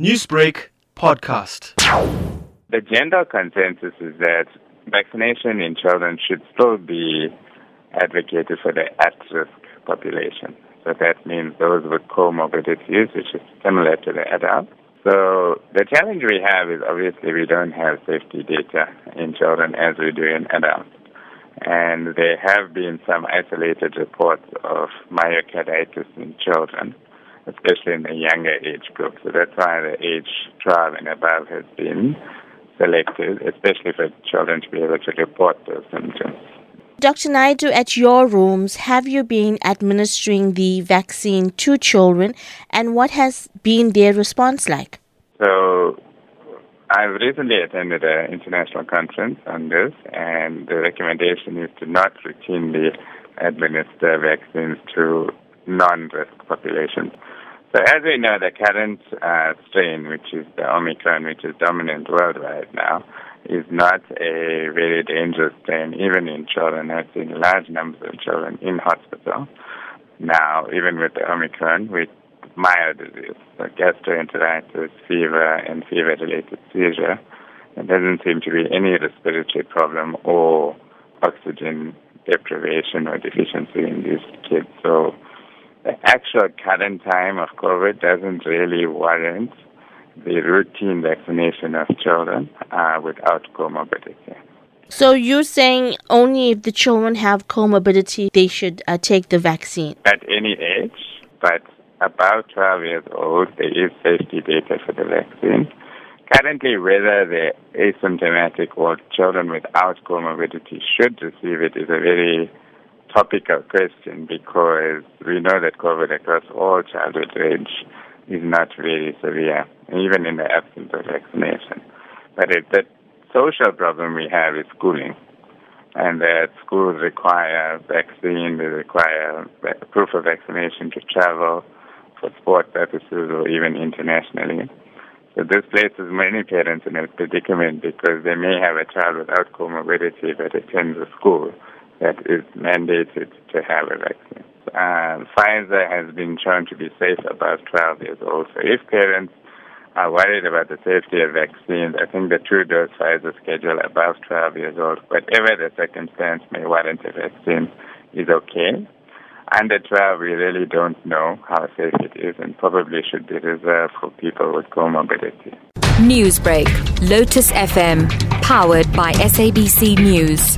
Newsbreak podcast. The general consensus is that vaccination in children should still be advocated for the at-risk population. So that means those with comorbidities, which is similar to the adults. So the challenge we have is obviously we don't have safety data in children as we do in adults. And there have been some isolated reports of myocarditis in children, especially in the younger age group. So that's why the age 12 and above has been selected, especially for children to be able to report those symptoms. Dr. Naidoo, at your rooms, have you been administering the vaccine to children and what has been their response like? So, I've recently attended an international conference on this, and the recommendation is to not routinely administer vaccines to non risk population. So, as we know, the current uh, strain, which is the Omicron, which is dominant worldwide now, is not a very dangerous strain, even in children. I've seen large numbers of children in hospital now, even with the Omicron, with mild disease, so gastroenteritis, fever, and fever-related seizure. There doesn't seem to be any respiratory problem or oxygen deprivation or deficiency in these kids. So the actual current time of COVID doesn't really warrant the routine vaccination of children uh, without comorbidity. So you're saying only if the children have comorbidity, they should uh, take the vaccine? At any age, but about 12 years old, there is safety data for the vaccine. Currently, whether the asymptomatic or children without comorbidity should receive it is a very topical question because we know that COVID across all childhood range is not very severe, even in the absence of vaccination. But it, the social problem we have is schooling, and that schools require vaccine, they require proof of vaccination to travel for sport purposes or even internationally. So this places many parents in a predicament because they may have a child without comorbidity that attends a school that is mandated to have a vaccine. Uh, Pfizer has been shown to be safe above 12 years old. So if parents are worried about the safety of vaccines, I think the two-dose Pfizer schedule above 12 years old, whatever the circumstance may warrant a vaccine, is okay. Under 12, we really don't know how safe it is and probably should be reserved for people with comorbidity. Newsbreak, Lotus FM, powered by SABC News.